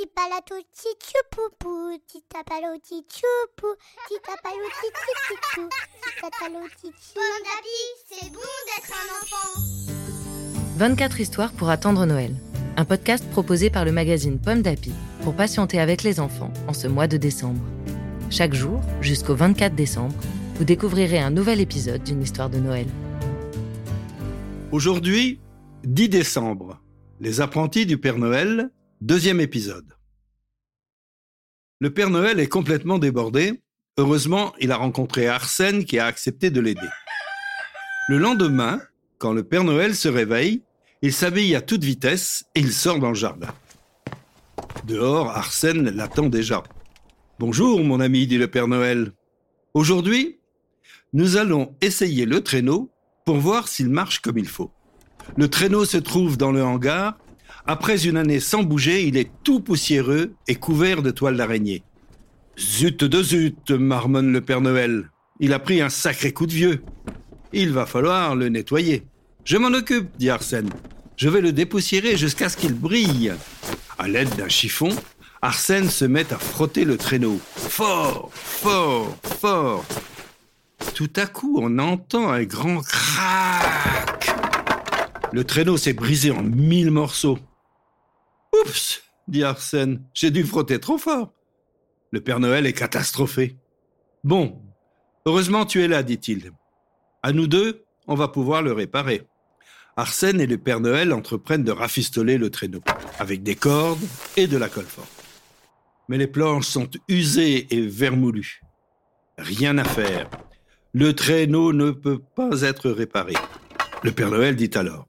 Tchoupoupou, tchoupoupou, c'est bon d'être un enfant. 24 histoires pour attendre Noël. Un podcast proposé par le magazine Pomme d'Api pour patienter avec les enfants en ce mois de décembre. Chaque jour, jusqu'au 24 décembre, vous découvrirez un nouvel épisode d'une histoire de Noël. Aujourd'hui, 10 décembre, les apprentis du Père Noël, deuxième épisode. Le Père Noël est complètement débordé. Heureusement, il a rencontré Arsène qui a accepté de l'aider. Le lendemain, quand le Père Noël se réveille, il s'habille à toute vitesse et il sort dans le jardin. Dehors, Arsène l'attend déjà. Bonjour, mon ami, dit le Père Noël. Aujourd'hui, nous allons essayer le traîneau pour voir s'il marche comme il faut. Le traîneau se trouve dans le hangar. Après une année sans bouger, il est tout poussiéreux et couvert de toiles d'araignée. Zut de zut, marmonne le Père Noël. Il a pris un sacré coup de vieux. Il va falloir le nettoyer. Je m'en occupe, dit Arsène. Je vais le dépoussiérer jusqu'à ce qu'il brille. À l'aide d'un chiffon, Arsène se met à frotter le traîneau. Fort, fort, fort. Tout à coup, on entend un grand crac. Le traîneau s'est brisé en mille morceaux. Oups, dit Arsène, j'ai dû frotter trop fort. Le Père Noël est catastrophé. Bon, heureusement tu es là, dit-il. À nous deux, on va pouvoir le réparer. Arsène et le Père Noël entreprennent de rafistoler le traîneau, avec des cordes et de la colle forte. Mais les planches sont usées et vermoulues. Rien à faire. Le traîneau ne peut pas être réparé. Le Père Noël dit alors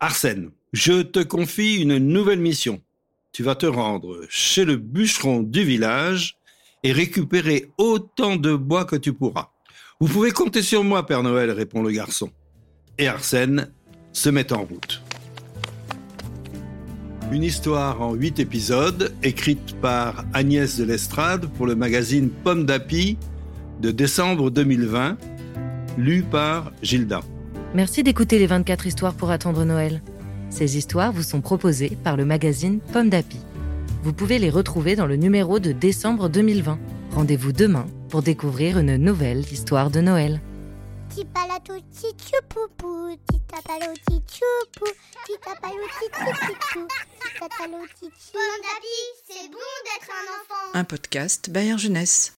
Arsène, je te confie une nouvelle mission. Tu vas te rendre chez le bûcheron du village et récupérer autant de bois que tu pourras. Vous pouvez compter sur moi, Père Noël, répond le garçon. Et Arsène se met en route. Une histoire en huit épisodes, écrite par Agnès de l'Estrade pour le magazine Pomme d'Api de décembre 2020, lue par Gilda. Merci d'écouter les 24 histoires pour attendre Noël. Ces histoires vous sont proposées par le magazine Pomme d'Api. Vous pouvez les retrouver dans le numéro de décembre 2020. Rendez-vous demain pour découvrir une nouvelle histoire de Noël. C'est bon d'être un enfant. Un podcast Bayern Jeunesse.